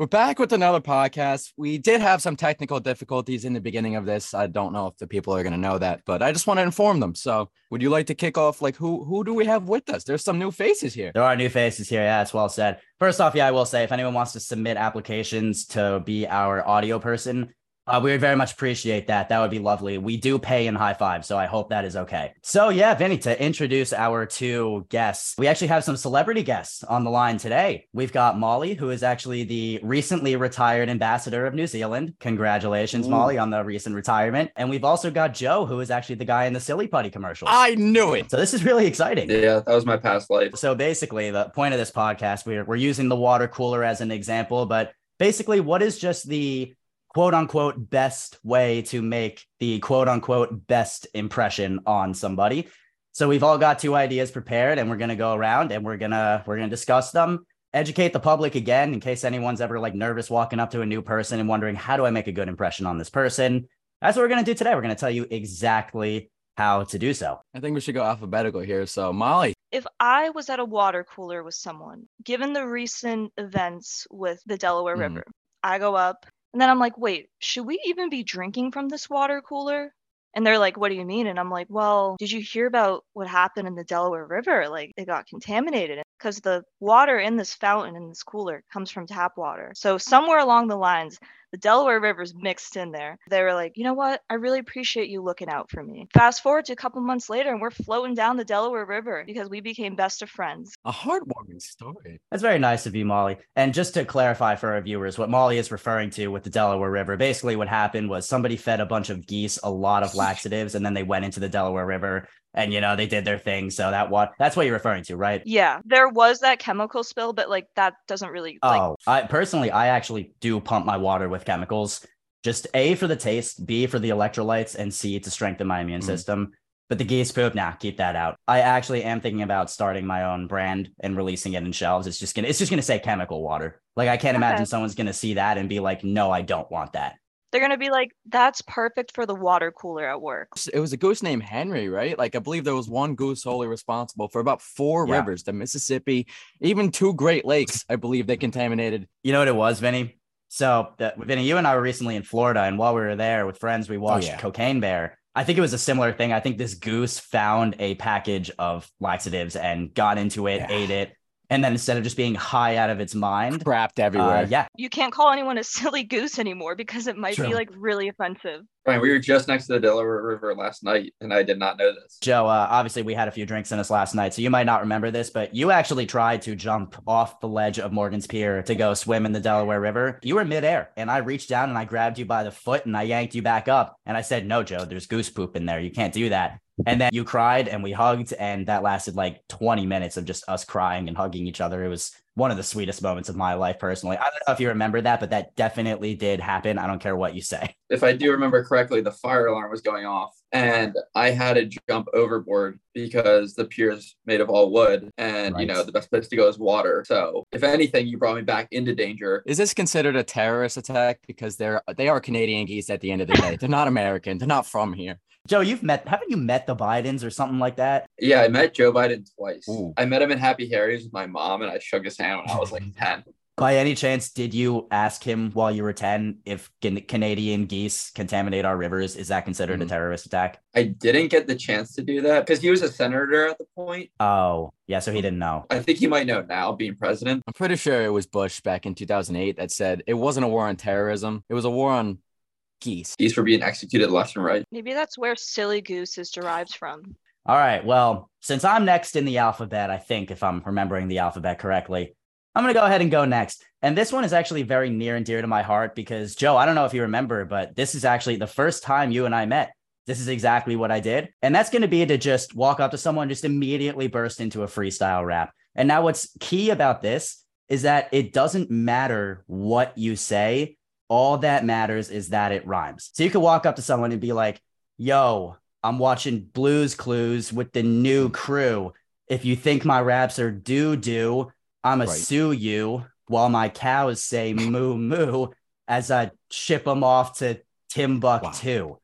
We're back with another podcast. We did have some technical difficulties in the beginning of this. I don't know if the people are going to know that, but I just want to inform them. So, would you like to kick off? Like, who who do we have with us? There's some new faces here. There are new faces here. Yeah, it's well said. First off, yeah, I will say if anyone wants to submit applications to be our audio person, uh, we would very much appreciate that. That would be lovely. We do pay in high five, so I hope that is okay. So, yeah, Vinny, to introduce our two guests, we actually have some celebrity guests on the line today. We've got Molly, who is actually the recently retired ambassador of New Zealand. Congratulations, Ooh. Molly, on the recent retirement. And we've also got Joe, who is actually the guy in the Silly Putty commercial. I knew it. So, this is really exciting. Yeah, that was my past life. So, basically, the point of this podcast, we're, we're using the water cooler as an example, but basically, what is just the quote unquote best way to make the quote unquote best impression on somebody. So we've all got two ideas prepared and we're going to go around and we're going to we're going to discuss them, educate the public again in case anyone's ever like nervous walking up to a new person and wondering how do I make a good impression on this person? That's what we're going to do today. We're going to tell you exactly how to do so. I think we should go alphabetical here. So, Molly, if I was at a water cooler with someone, given the recent events with the Delaware mm. River, I go up, and then I'm like, wait, should we even be drinking from this water cooler? And they're like, what do you mean? And I'm like, well, did you hear about what happened in the Delaware River? Like, it got contaminated because the water in this fountain in this cooler comes from tap water. So, somewhere along the lines, the Delaware River's mixed in there. They were like, you know what? I really appreciate you looking out for me. Fast forward to a couple months later, and we're floating down the Delaware River because we became best of friends. A heartwarming story. That's very nice of you, Molly. And just to clarify for our viewers, what Molly is referring to with the Delaware River, basically what happened was somebody fed a bunch of geese a lot of laxatives, and then they went into the Delaware River and you know they did their thing so that what that's what you're referring to right? Yeah there was that chemical spill but like that doesn't really like... oh i personally i actually do pump my water with chemicals just a for the taste b for the electrolytes and c to strengthen my immune mm-hmm. system. But the geese poop nah keep that out. I actually am thinking about starting my own brand and releasing it in shelves. It's just gonna it's just gonna say chemical water. Like i can't okay. imagine someone's gonna see that and be like no i don't want that they're gonna be like, "That's perfect for the water cooler at work." It was a goose named Henry, right? Like I believe there was one goose solely responsible for about four yeah. rivers, the Mississippi, even two Great Lakes. I believe they contaminated. You know what it was, Vinny? So, uh, Vinny, you and I were recently in Florida, and while we were there with friends, we oh, watched oh, yeah. Cocaine Bear. I think it was a similar thing. I think this goose found a package of laxatives and got into it, yeah. ate it, and then instead of just being high out of its mind, crapped everywhere. Uh, yeah. You can't call anyone a silly goose anymore because it might True. be like really offensive. Right. We were just next to the Delaware River last night, and I did not know this. Joe, uh, obviously, we had a few drinks in us last night, so you might not remember this, but you actually tried to jump off the ledge of Morgan's Pier to go swim in the Delaware River. You were midair, and I reached down and I grabbed you by the foot and I yanked you back up. And I said, No, Joe, there's goose poop in there. You can't do that. And then you cried and we hugged, and that lasted like 20 minutes of just us crying and hugging each other. It was one of the sweetest moments of my life personally. I don't know if you remember that, but that definitely did happen. I don't care what you say. If I do remember correctly, the fire alarm was going off and I had to jump overboard because the pier is made of all wood and right. you know the best place to go is water. So if anything, you brought me back into danger. Is this considered a terrorist attack? Because they're they are Canadian geese at the end of the day. they're not American. They're not from here. Joe, you've met, haven't you met the Bidens or something like that? Yeah, I met Joe Biden twice. Ooh. I met him in Happy Harry's with my mom, and I shook his hand when I was like 10. By any chance, did you ask him while you were 10 if Canadian geese contaminate our rivers? Is that considered mm-hmm. a terrorist attack? I didn't get the chance to do that because he was a senator at the point. Oh, yeah. So he didn't know. I think he might know now being president. I'm pretty sure it was Bush back in 2008 that said it wasn't a war on terrorism, it was a war on geese. Geese were being executed left and right. Maybe that's where silly goose is derived from. All right. Well, since I'm next in the alphabet, I think if I'm remembering the alphabet correctly, I'm going to go ahead and go next. And this one is actually very near and dear to my heart because, Joe, I don't know if you remember, but this is actually the first time you and I met. This is exactly what I did. And that's going to be to just walk up to someone, just immediately burst into a freestyle rap. And now, what's key about this is that it doesn't matter what you say, all that matters is that it rhymes. So you could walk up to someone and be like, yo, I'm watching Blues Clues with the new crew. If you think my raps are doo doo, I'ma right. sue you while my cows say moo moo as I ship them off to Timbuktu. Wow.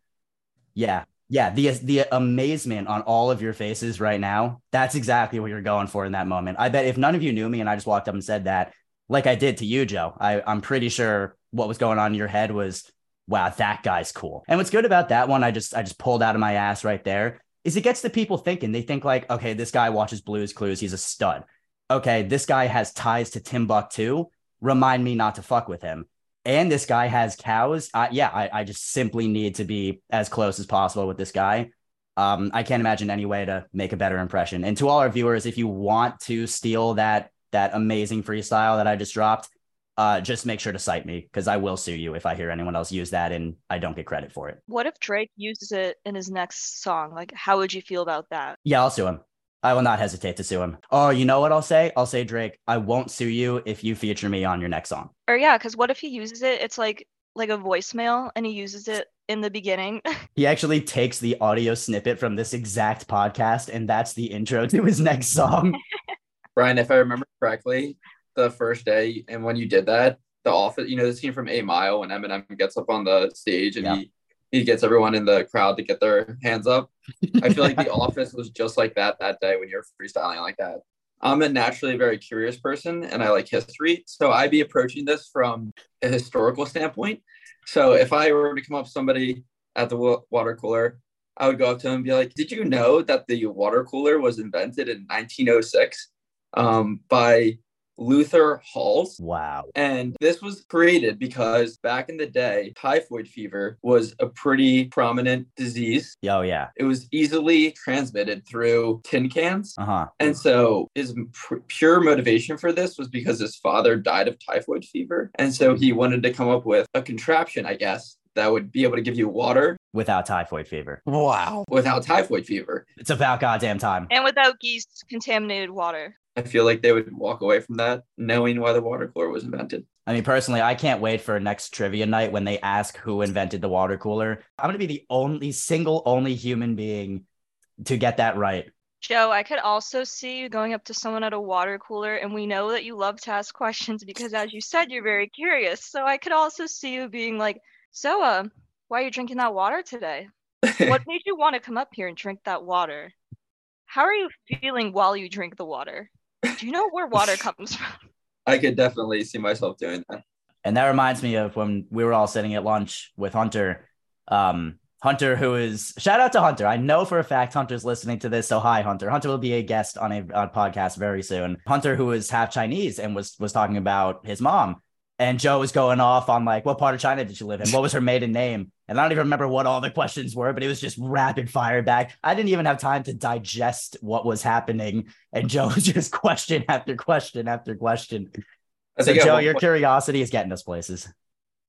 Yeah. Yeah. The the amazement on all of your faces right now, that's exactly what you're going for in that moment. I bet if none of you knew me and I just walked up and said that, like I did to you, Joe. I, I'm pretty sure what was going on in your head was, wow, that guy's cool. And what's good about that one, I just I just pulled out of my ass right there, is it gets the people thinking. They think like, okay, this guy watches Blues Clues, he's a stud. Okay, this guy has ties to Timbuktu. Remind me not to fuck with him. And this guy has cows. Uh, yeah, I, I just simply need to be as close as possible with this guy. Um, I can't imagine any way to make a better impression. And to all our viewers, if you want to steal that that amazing freestyle that I just dropped, uh, just make sure to cite me because I will sue you if I hear anyone else use that and I don't get credit for it. What if Drake uses it in his next song? Like, how would you feel about that? Yeah, I'll sue him. I will not hesitate to sue him. Oh, you know what I'll say? I'll say, Drake, I won't sue you if you feature me on your next song. Or yeah, because what if he uses it? It's like like a voicemail and he uses it in the beginning. he actually takes the audio snippet from this exact podcast and that's the intro to his next song. Brian, if I remember correctly, the first day and when you did that, the office, you know, the scene from 8 Mile when Eminem gets up on the stage and yeah. he he gets everyone in the crowd to get their hands up. I feel like the office was just like that that day when you're freestyling like that. I'm a naturally very curious person and I like history. So I'd be approaching this from a historical standpoint. So if I were to come up with somebody at the water cooler, I would go up to him and be like, Did you know that the water cooler was invented in 1906 um, by Luther Haws. Wow. And this was created because back in the day, typhoid fever was a pretty prominent disease. Oh, yeah. It was easily transmitted through tin cans. Uh huh. And so his pr- pure motivation for this was because his father died of typhoid fever. And so he wanted to come up with a contraption, I guess, that would be able to give you water without typhoid fever. Wow. Without typhoid fever. It's about goddamn time. And without geese contaminated water. I feel like they would walk away from that knowing why the water cooler was invented. I mean, personally, I can't wait for next trivia night when they ask who invented the water cooler. I'm going to be the only single, only human being to get that right. Joe, I could also see you going up to someone at a water cooler, and we know that you love to ask questions because, as you said, you're very curious. So I could also see you being like, "So, uh, why are you drinking that water today? what made you want to come up here and drink that water? How are you feeling while you drink the water?" Do you know where water comes from? I could definitely see myself doing that. And that reminds me of when we were all sitting at lunch with Hunter. Um, Hunter, who is shout out to Hunter. I know for a fact Hunter's listening to this. So hi, Hunter. Hunter will be a guest on a, a podcast very soon. Hunter, who is half Chinese and was was talking about his mom. And Joe was going off on like, what part of China did she live in? What was her maiden name? And I don't even remember what all the questions were, but it was just rapid fire back. I didn't even have time to digest what was happening. And Joe was just question after question after question. So, Joe, your point, curiosity is getting us places.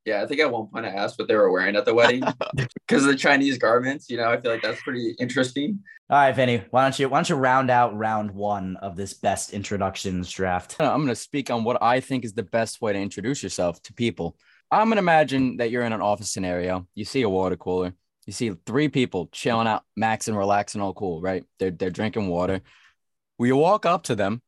Yeah, I think at one point I asked what they were wearing at the wedding because of the Chinese garments. You know, I feel like that's pretty interesting. All right, Vinny, why don't you why don't you round out round one of this best introductions draft? I'm going to speak on what I think is the best way to introduce yourself to people. I'm going to imagine that you're in an office scenario. You see a water cooler. You see three people chilling out, maxing, relaxing, all cool, right? They're they're drinking water. Will you walk up to them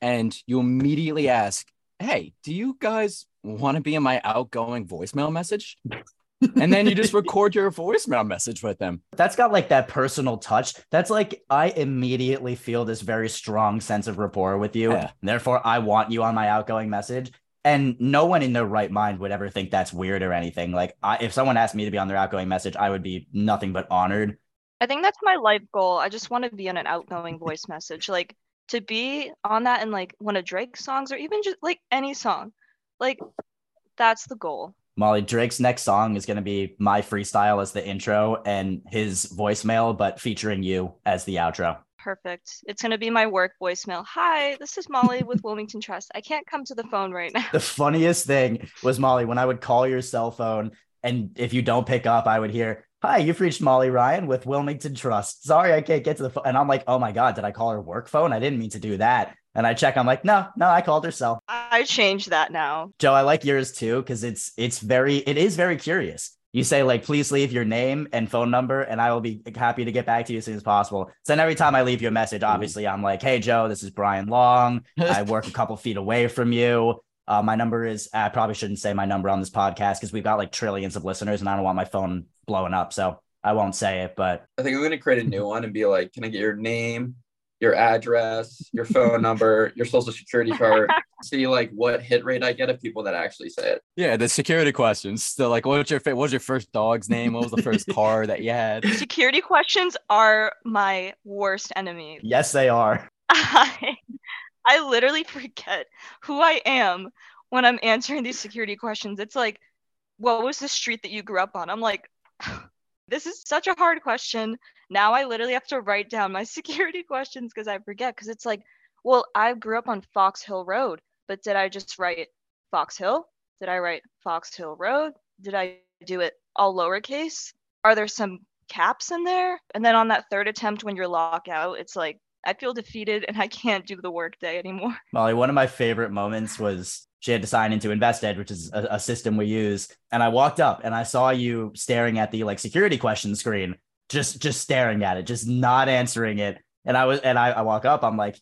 and you immediately ask, "Hey, do you guys want to be in my outgoing voicemail message?" and then you just record your voicemail message with them. That's got like that personal touch. That's like I immediately feel this very strong sense of rapport with you. Yeah. Therefore, I want you on my outgoing message. And no one in their right mind would ever think that's weird or anything. Like, I, if someone asked me to be on their outgoing message, I would be nothing but honored. I think that's my life goal. I just want to be on an outgoing voice message. Like, to be on that in like one of Drake's songs or even just like any song. Like, that's the goal. Molly, Drake's next song is going to be my freestyle as the intro and his voicemail, but featuring you as the outro. Perfect. It's going to be my work voicemail. Hi, this is Molly with Wilmington Trust. I can't come to the phone right now. The funniest thing was, Molly, when I would call your cell phone, and if you don't pick up, I would hear, Hi, you've reached Molly Ryan with Wilmington Trust. Sorry, I can't get to the phone. And I'm like, Oh my God, did I call her work phone? I didn't mean to do that. And I check, I'm like, no, no, I called her cell. I changed that now. Joe, I like yours too, because it's it's very it is very curious. You say like, please leave your name and phone number, and I will be happy to get back to you as soon as possible. So then every time I leave you a message, obviously I'm like, hey Joe, this is Brian Long. I work a couple feet away from you. Uh, my number is I probably shouldn't say my number on this podcast because we've got like trillions of listeners, and I don't want my phone blowing up. So I won't say it, but I think I'm gonna create a new one and be like, can I get your name, your address, your phone number, your social security card, see like what hit rate I get of people that actually say it. Yeah, the security questions. Still like what's your what was your first dog's name? What was the first car that you had? Security questions are my worst enemy. Yes, they are. I I literally forget who I am when I'm answering these security questions. It's like, what was the street that you grew up on? I'm like, this is such a hard question. Now I literally have to write down my security questions because I forget. Because it's like, well, I grew up on Fox Hill Road, but did I just write Fox Hill? Did I write Fox Hill Road? Did I do it all lowercase? Are there some caps in there? And then on that third attempt, when you're locked out, it's like, I feel defeated and I can't do the workday anymore. Molly, one of my favorite moments was she had to sign into invested which is a, a, system we use. And I walked up and I saw you staring at the like security question screen, just just staring at it, just not answering it. And I was and I, I walk up, I'm like,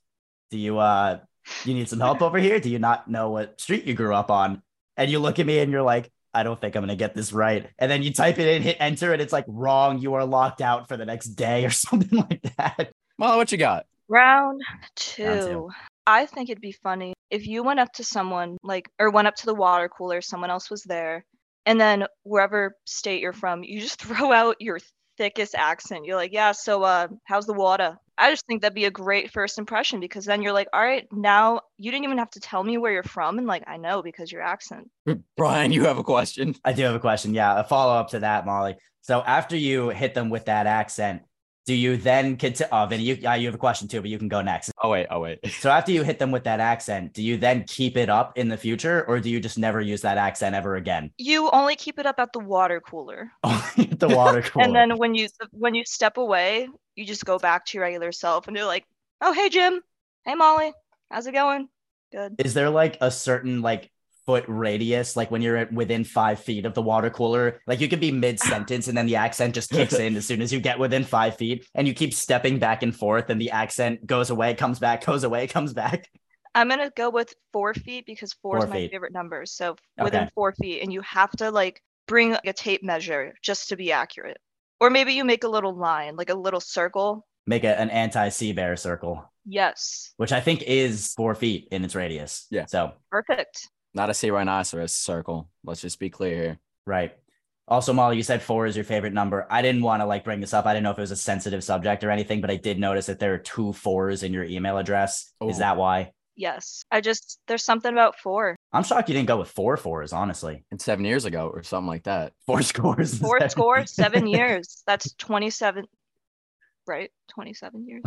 Do you uh you need some help over here? Do you not know what street you grew up on? And you look at me and you're like, I don't think I'm gonna get this right. And then you type it in, hit enter, and it's like wrong. You are locked out for the next day or something like that. Well, what you got? Round two. Round two. I think it'd be funny if you went up to someone like or went up to the water cooler, someone else was there, and then wherever state you're from, you just throw out your thickest accent. You're like, "Yeah, so uh how's the water?" I just think that'd be a great first impression because then you're like, "All right, now you didn't even have to tell me where you're from and like I know because your accent." Brian, you have a question? I do have a question. Yeah, a follow up to that, Molly. So after you hit them with that accent, do you then continue? Oh, Vinny, you, uh, you have a question too, but you can go next. Oh, wait. Oh, wait. so after you hit them with that accent, do you then keep it up in the future or do you just never use that accent ever again? You only keep it up at the water cooler. the water cooler. and then when you when you step away, you just go back to your regular self and you're like, oh, hey, Jim. Hey, Molly. How's it going? Good. Is there like a certain like foot radius, like when you're within five feet of the water cooler. Like you could be mid sentence and then the accent just kicks in as soon as you get within five feet and you keep stepping back and forth and the accent goes away, comes back, goes away, comes back. I'm gonna go with four feet because four, four is my feet. favorite number. So within okay. four feet, and you have to like bring a tape measure just to be accurate. Or maybe you make a little line, like a little circle. Make a, an anti sea bear circle. Yes. Which I think is four feet in its radius. Yeah. So perfect not a sea rhinoceros circle. Let's just be clear here. Right. Also, Molly, you said four is your favorite number. I didn't want to like bring this up. I didn't know if it was a sensitive subject or anything, but I did notice that there are two fours in your email address. Is oh. that why? Yes. I just there's something about four. I'm shocked you didn't go with four fours, honestly. And seven years ago or something like that. Four scores. Four scores, seven years. That's 27, right? 27 years.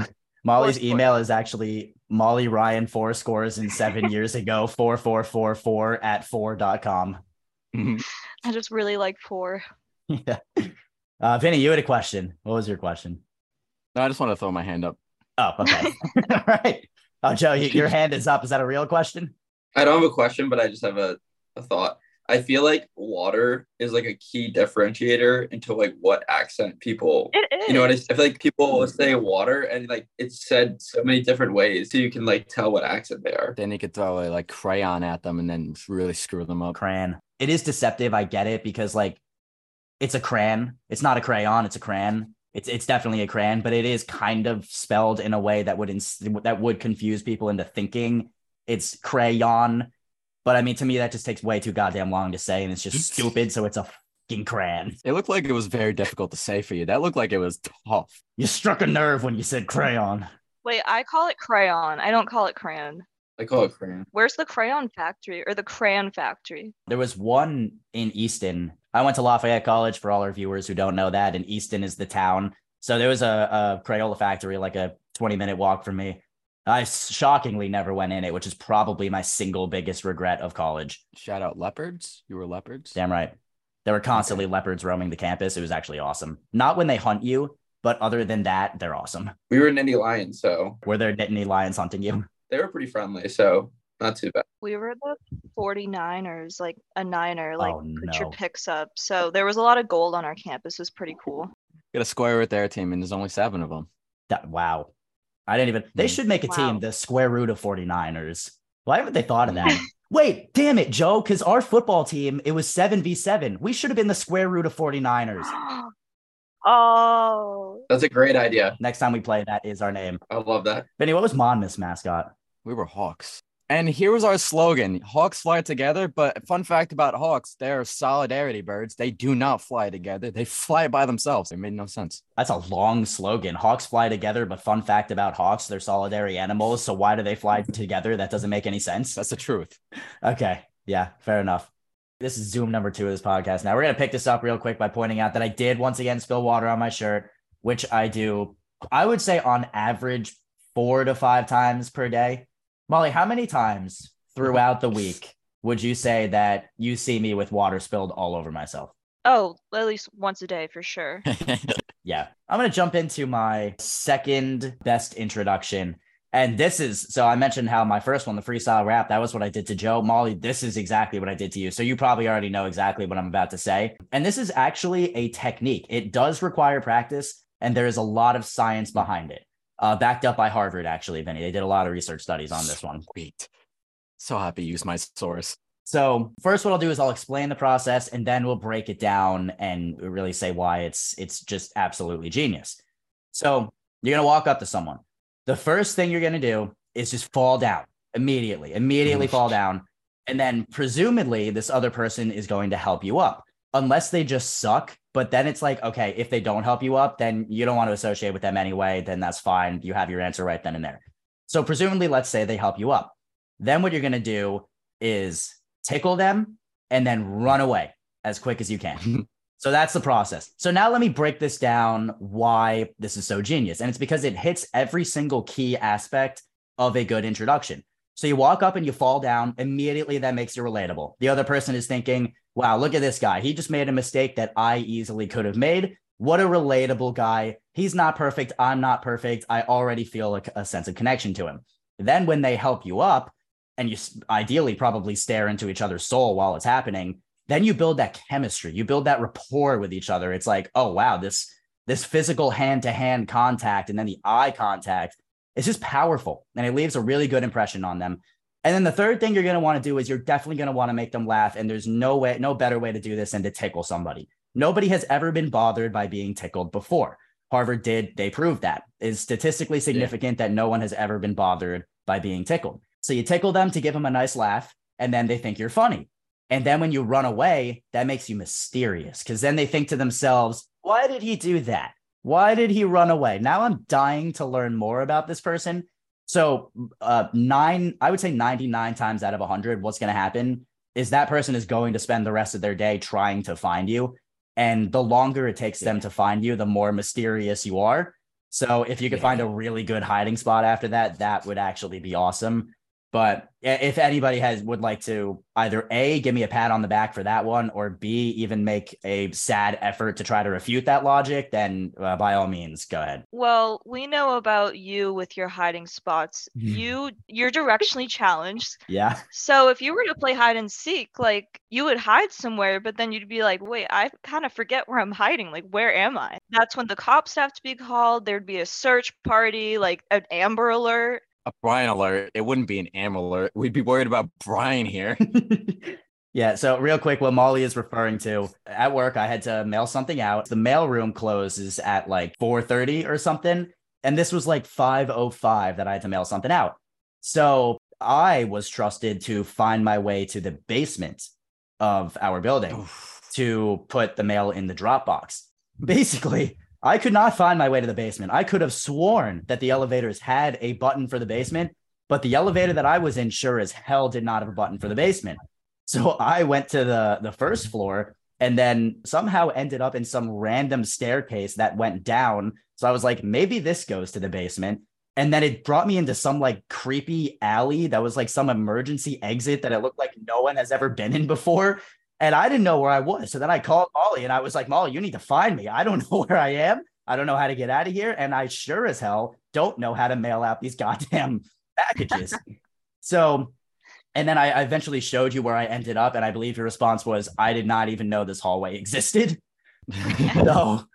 Molly's email is actually Molly Ryan four scores in seven years ago, four four four four at four.com. Mm-hmm. I just really like four. Yeah. Uh, Vinny, you had a question. What was your question? No, I just want to throw my hand up. Oh, okay. All right. Oh, Joe, you, your hand is up. Is that a real question? I don't have a question, but I just have a, a thought. I feel like water is like a key differentiator into like what accent people, It is. you know, what I, I feel like people say water and like it's said so many different ways so you can like tell what accent they are. Then you could throw a like crayon at them and then really screw them up. Crayon. It is deceptive. I get it because like it's a crayon. It's not a crayon. It's a crayon. It's it's definitely a crayon, but it is kind of spelled in a way that would ins- that would confuse people into thinking it's crayon but I mean, to me, that just takes way too goddamn long to say, and it's just stupid. So it's a fucking crayon. It looked like it was very difficult to say for you. That looked like it was tough. You struck a nerve when you said crayon. Wait, I call it crayon. I don't call it crayon. I call it crayon. Where's the crayon factory or the crayon factory? There was one in Easton. I went to Lafayette College for all our viewers who don't know that, and Easton is the town. So there was a, a Crayola factory, like a 20 minute walk from me. I shockingly never went in it, which is probably my single biggest regret of college. Shout out leopards. You were leopards. Damn right. There were constantly okay. leopards roaming the campus. It was actually awesome. Not when they hunt you, but other than that, they're awesome. We were Nittany Lions, so were there Nittany Lions hunting you? They were pretty friendly, so not too bad. We were the 49ers, like a niner, like oh, no. put your picks up. So there was a lot of gold on our campus. It was pretty cool. Got a square with their team, and there's only seven of them. That, wow. I didn't even. They hmm. should make a wow. team, the square root of 49ers. Why haven't they thought of that? Wait, damn it, Joe, because our football team, it was 7v7. We should have been the square root of 49ers. Oh. That's a great idea. Next time we play, that is our name. I love that. Benny, what was Monmouth's mascot? We were Hawks. And here was our slogan Hawks fly together. But fun fact about Hawks, they're solidarity birds. They do not fly together, they fly by themselves. It made no sense. That's a long slogan. Hawks fly together, but fun fact about hawks, they're solitary animals. So why do they fly together? That doesn't make any sense. That's the truth. Okay. Yeah, fair enough. This is Zoom number two of this podcast. Now we're gonna pick this up real quick by pointing out that I did once again spill water on my shirt, which I do, I would say on average four to five times per day. Molly, how many times throughout the week would you say that you see me with water spilled all over myself? Oh, at least once a day for sure. Yeah. I'm going to jump into my second best introduction. And this is so I mentioned how my first one, the freestyle rap, that was what I did to Joe. Molly, this is exactly what I did to you. So you probably already know exactly what I'm about to say. And this is actually a technique. It does require practice, and there is a lot of science behind it. Uh, backed up by Harvard, actually, Vinny. They did a lot of research studies on this one. Sweet. So happy you used my source. So first, what I'll do is I'll explain the process, and then we'll break it down and really say why it's it's just absolutely genius. So you're gonna walk up to someone. The first thing you're gonna do is just fall down immediately, immediately fall down, and then presumably this other person is going to help you up, unless they just suck. But then it's like, okay, if they don't help you up, then you don't want to associate with them anyway. Then that's fine. You have your answer right then and there. So presumably, let's say they help you up. Then what you're gonna do is tickle them and then run away as quick as you can. so that's the process. So now let me break this down why this is so genius. And it's because it hits every single key aspect of a good introduction. So you walk up and you fall down, immediately that makes you relatable. The other person is thinking, wow, look at this guy. He just made a mistake that I easily could have made. What a relatable guy. He's not perfect. I'm not perfect. I already feel like a sense of connection to him. Then when they help you up, and you ideally probably stare into each other's soul while it's happening then you build that chemistry you build that rapport with each other it's like oh wow this this physical hand to hand contact and then the eye contact it's just powerful and it leaves a really good impression on them. And then the third thing you're going to want to do is you're definitely going to want to make them laugh and there's no way no better way to do this than to tickle somebody. Nobody has ever been bothered by being tickled before. Harvard did they proved that. It's statistically significant that no one has ever been bothered by being tickled. So you tickle them to give them a nice laugh, and then they think you're funny. And then when you run away, that makes you mysterious because then they think to themselves, why did he do that? Why did he run away? Now I'm dying to learn more about this person. So, uh, nine, I would say 99 times out of 100, what's going to happen is that person is going to spend the rest of their day trying to find you. And the longer it takes them to find you, the more mysterious you are. So, if you could Yeah. find a really good hiding spot after that, that would actually be awesome. But if anybody has would like to either A, give me a pat on the back for that one, or B, even make a sad effort to try to refute that logic, then uh, by all means, go ahead. Well, we know about you with your hiding spots. Mhm. You you're directionally challenged. Yeah. So if you were to play hide and seek, like you would hide somewhere, but then you'd be like, wait, I kind of forget where I'm hiding. Like, where am I? That's when the cops have to be called. There'd be a search party, like an Amber Alert. A Brian alert. It wouldn't be an Am alert. We'd be worried about Brian here. yeah. So real quick, what Molly is referring to at work, I had to mail something out. The mailroom closes at like 4:30 or something. And this was like 5:05 that I had to mail something out. So I was trusted to find my way to the basement of our building Oof. to put the mail in the Dropbox. Basically, I could not find my way to the basement. I could have sworn that the elevators had a button for the basement, but the elevator that I was in sure as hell did not have a button for the basement. So I went to the the first floor and then somehow ended up in some random staircase that went down. So I was like, maybe this goes to the basement. And then it brought me into some like creepy alley that was like some emergency exit that it looked like no one has ever been in before. And I didn't know where I was. So then I mm-hmm. called Molly and I was like, Molly, you need to find me. I don't know where I am. I don't know how to get out of here. And I sure as hell don't know how to mail out these goddamn packages. so, and then I, I eventually showed you where I ended up. And I believe your response was, I did not even know this hallway existed. So,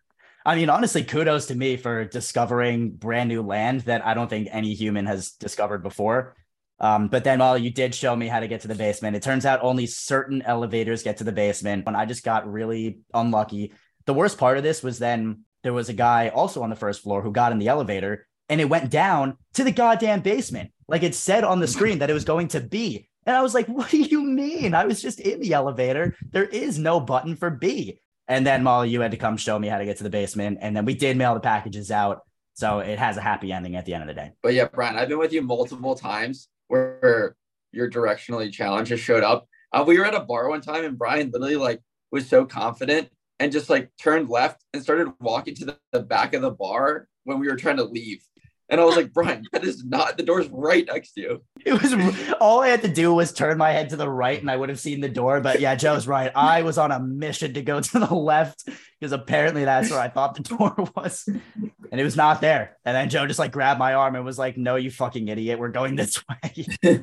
I mean, honestly, kudos to me for discovering brand new land that I don't think any human has discovered before. Um, but then, while you did show me how to get to the basement, it turns out only certain elevators get to the basement. And I just got really unlucky. The worst part of this was then there was a guy also on the first floor who got in the elevator and it went down to the goddamn basement. Like it said on the screen that it was going to be. And I was like, what do you mean? I was just in the elevator. There is no button for B. And then Molly, you had to come show me how to get to the basement. And then we did mail the packages out. So it has a happy ending at the end of the day. But yeah, Brian, I've been with you multiple times where your directionally challenges showed up. Uh, we were at a bar one time and Brian literally like was so confident and just like turned left and started walking to the, the back of the bar when we were trying to leave. And I was like, Brian, that is not the door's right next to you. It was all I had to do was turn my head to the right and I would have seen the door. But yeah, Joe's right. I was on a mission to go to the left because apparently that's where I thought the door was. And it was not there. And then Joe just like grabbed my arm and was like, No, you fucking idiot. We're going this way.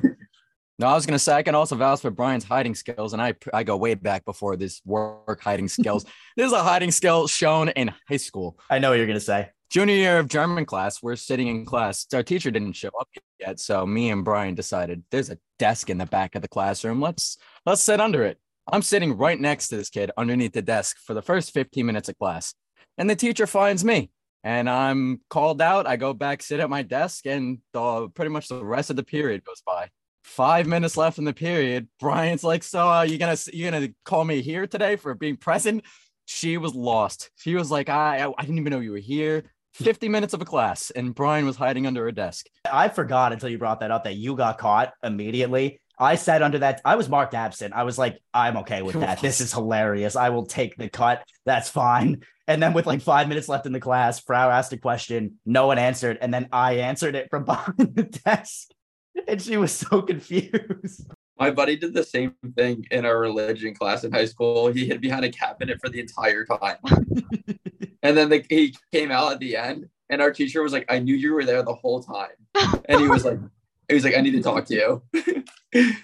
No, I was gonna say I can also vouch for Brian's hiding skills, and I I go way back before this work hiding skills. this is a hiding skill shown in high school. I know what you're gonna say. Junior year of German class, we're sitting in class. Our teacher didn't show up yet, so me and Brian decided there's a desk in the back of the classroom. Let's let's sit under it. I'm sitting right next to this kid underneath the desk for the first 15 minutes of class, and the teacher finds me and I'm called out. I go back, sit at my desk, and the, pretty much the rest of the period goes by five minutes left in the period. Brian's like, "So uh, you gonna you gonna call me here today for being present?" She was lost. She was like, "I I didn't even know you were here." 50 minutes of a class, and Brian was hiding under a desk. I forgot until you brought that up that you got caught immediately. I sat under that. I was marked absent. I was like, I'm okay with that. This is hilarious. I will take the cut. That's fine. And then with like five minutes left in the class, Frau asked a question. No one answered. And then I answered it from behind the desk and she was so confused. My buddy did the same thing in our religion class in high school. He hid behind a cabinet for the entire time. and then the, he came out at the end, and our teacher was like, I knew you were there the whole time. And he was like, he was like, I need to talk to you.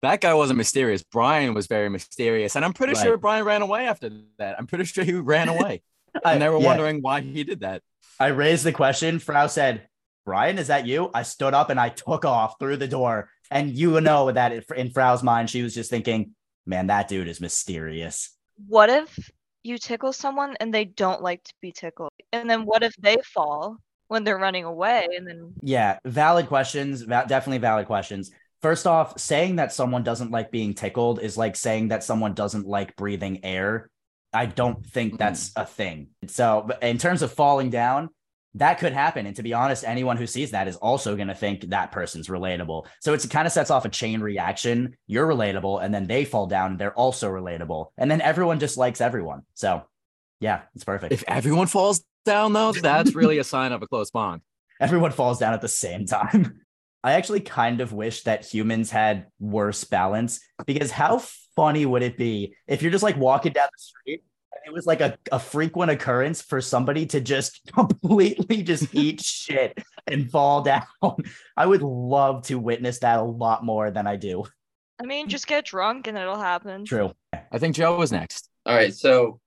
that guy wasn't mysterious. Brian was very mysterious. And I'm pretty right. sure Brian ran away after that. I'm pretty sure he ran away. and they were yeah. wondering why he did that. I raised the question. Frau said, Brian, is that you? I stood up and I took off through the door. And you know that in Frau's mind, she was just thinking, man, that dude is mysterious. What if you tickle someone and they don't like to be tickled? And then what if they fall when they're running away? And then. Yeah, valid questions. Definitely valid questions. First off, saying that someone doesn't like being tickled is like saying that someone doesn't like breathing air. I don't think mm-hmm. that's a thing. So, in terms of falling down, that could happen. And to be honest, anyone who sees that is also going to think that person's relatable. So it's, it kind of sets off a chain reaction. You're relatable, and then they fall down. They're also relatable. And then everyone just likes everyone. So yeah, it's perfect. If everyone falls down, though, that's really a sign of a close bond. Everyone falls down at the same time. I actually kind of wish that humans had worse balance because how funny would it be if you're just like walking down the street it was like a, a frequent occurrence for somebody to just completely just eat shit and fall down. I would love to witness that a lot more than I do. I mean, just get drunk and it'll happen. True. I think Joe was next. All right. So,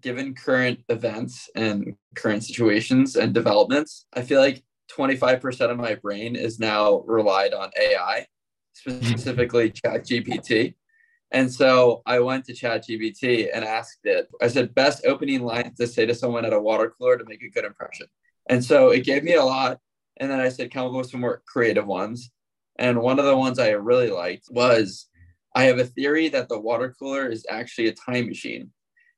given current events and current situations and developments, I feel like 25% of my brain is now relied on AI, specifically ChatGPT. And so I went to ChatGPT and asked it, I said, best opening lines to say to someone at a water cooler to make a good impression. And so it gave me a lot. And then I said, come up with some more creative ones. And one of the ones I really liked was I have a theory that the water cooler is actually a time machine.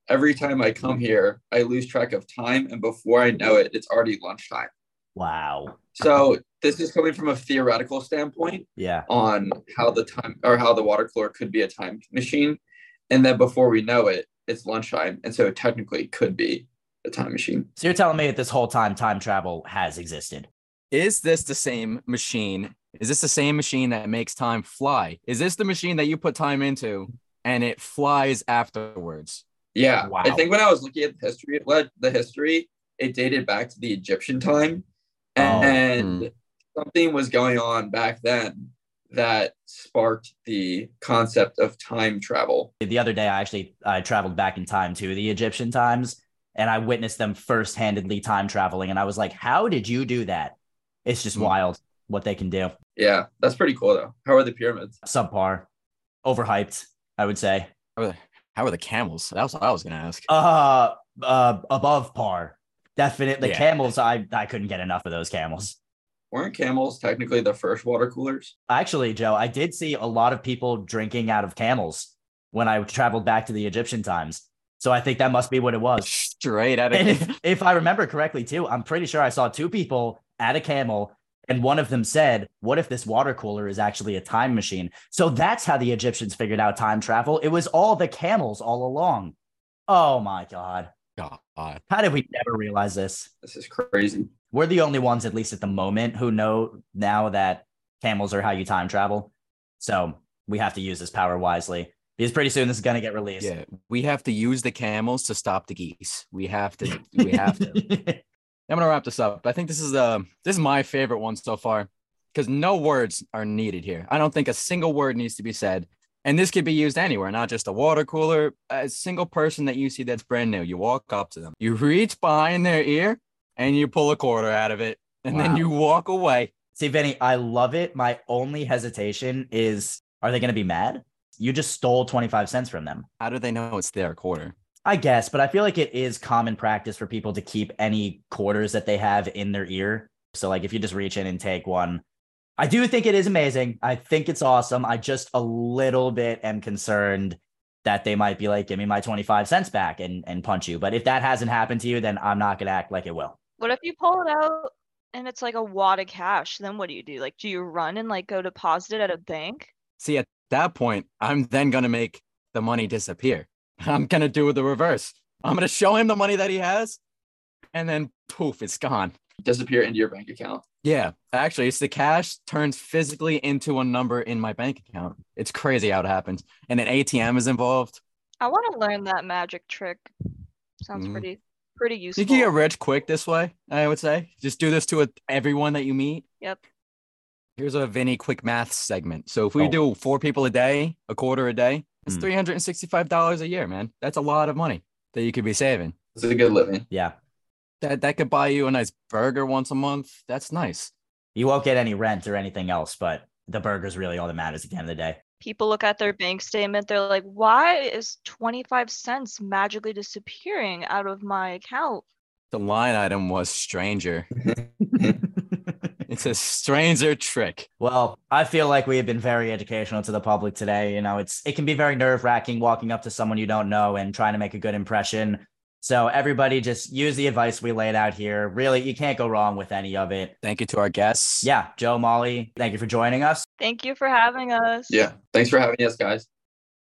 Every time I come here, I lose track of time. And before I know it, it's already lunchtime. Wow. So this is coming from a theoretical standpoint. Yeah. On how the time or how the water cooler could be a time machine. And then before we know it, it's lunchtime. And so it technically could be a time machine. So you're telling me that this whole time time travel has existed. Is this the same machine? Is this the same machine that makes time fly? Is this the machine that you put time into and it flies afterwards? Yeah. Wow. I think when I was looking at the history, the history, it dated back to the Egyptian time. Oh, and oh. something was going on back then that sparked the concept of time travel. The other day, I actually I traveled back in time to the Egyptian times, and I witnessed them first-handedly time traveling, and I was like, "How did you do that?" It's just mm. wild what they can do. Yeah, that's pretty cool though. How are the pyramids? Subpar, overhyped, I would say. How are the, how are the camels? That's what I was gonna ask. Uh, uh, above par definitely Yeah. camels. I I couldn't get enough of those camels. Weren't camels technically the first water coolers? Actually, Joe, I did see a lot of people drinking out of camels when I traveled back to the Egyptian times. So I think that must be what it was. Straight out of if, if I remember correctly, too, I'm pretty sure I saw two people at a camel, and one of them said, What if this water cooler is actually a time machine? So that's how the Egyptians figured out time travel. It was all the camels all along. Oh my God. God. How did we never realize this? This is crazy. We're the only ones, at least at the moment, who know now that camels are how you time travel. So we have to use this power wisely because pretty soon this is going to get released. Yeah, we have to use the camels to stop the geese. We have to. We have to. I'm gonna wrap this up. I think this is the this is my favorite one so far because no words are needed here. I don't think a single word needs to be said, and this could be used anywhere, not just a water cooler. A single person that you see that's brand new, you walk up to them, you reach behind their ear, and you pull a quarter out of it, and then you walk away. See, Vinny, I love it. My only hesitation is are they going to be mad? You just stole 25 cents from them. How do they know it's their quarter? I guess, but I feel like it is common practice for people to keep any quarters that they have in their ear. So, like, if you just reach in and take one, I do think it is amazing. I think it's awesome. I just a little bit am concerned that they might be like, give me my 25 cents back and, and punch you. But if that hasn't happened to you, then I'm not going to act like it will. What if you pull it out and it's like a wad of cash? Then what do you do? Like, do you run and like go deposit it at a bank? See, at that point, I'm then gonna make the money disappear. I'm gonna do the reverse. I'm gonna show him the money that he has, and then poof, it's gone. Disappear into your bank account. Yeah, actually, it's the cash turns physically into a number in my bank account. It's crazy how it happens, and an ATM is involved. I want to learn that magic trick. Sounds Mhm. pretty pretty useful. You can get rich quick this way. I would say just do this to a, everyone that you meet. Yep. Here's a Vinny quick math segment. So if we Oh. do four people a day, a quarter a day, it's Hmm. three hundred and sixty-five dollars a year, man. That's a lot of money that you could be saving. It's a good living. Yeah. That that could buy you a nice burger once a month. That's nice. You won't get any rent or anything else, but the burger's really all that matters at the end of the day. People look at their bank statement. They're like, "Why is twenty five cents magically disappearing out of my account?" The line item was stranger. It's a stranger trick. Well, I feel like we have been very educational to the public today. You know, it's it can be very nerve wracking walking up to someone you don't know and trying to make a good impression. So everybody just use the advice we laid out here. Really, you can't go wrong with any of it. Thank you to our guests. Yeah, Joe, Molly, thank you for joining us. Thank you for having us. Yeah. Thanks for having us, guys.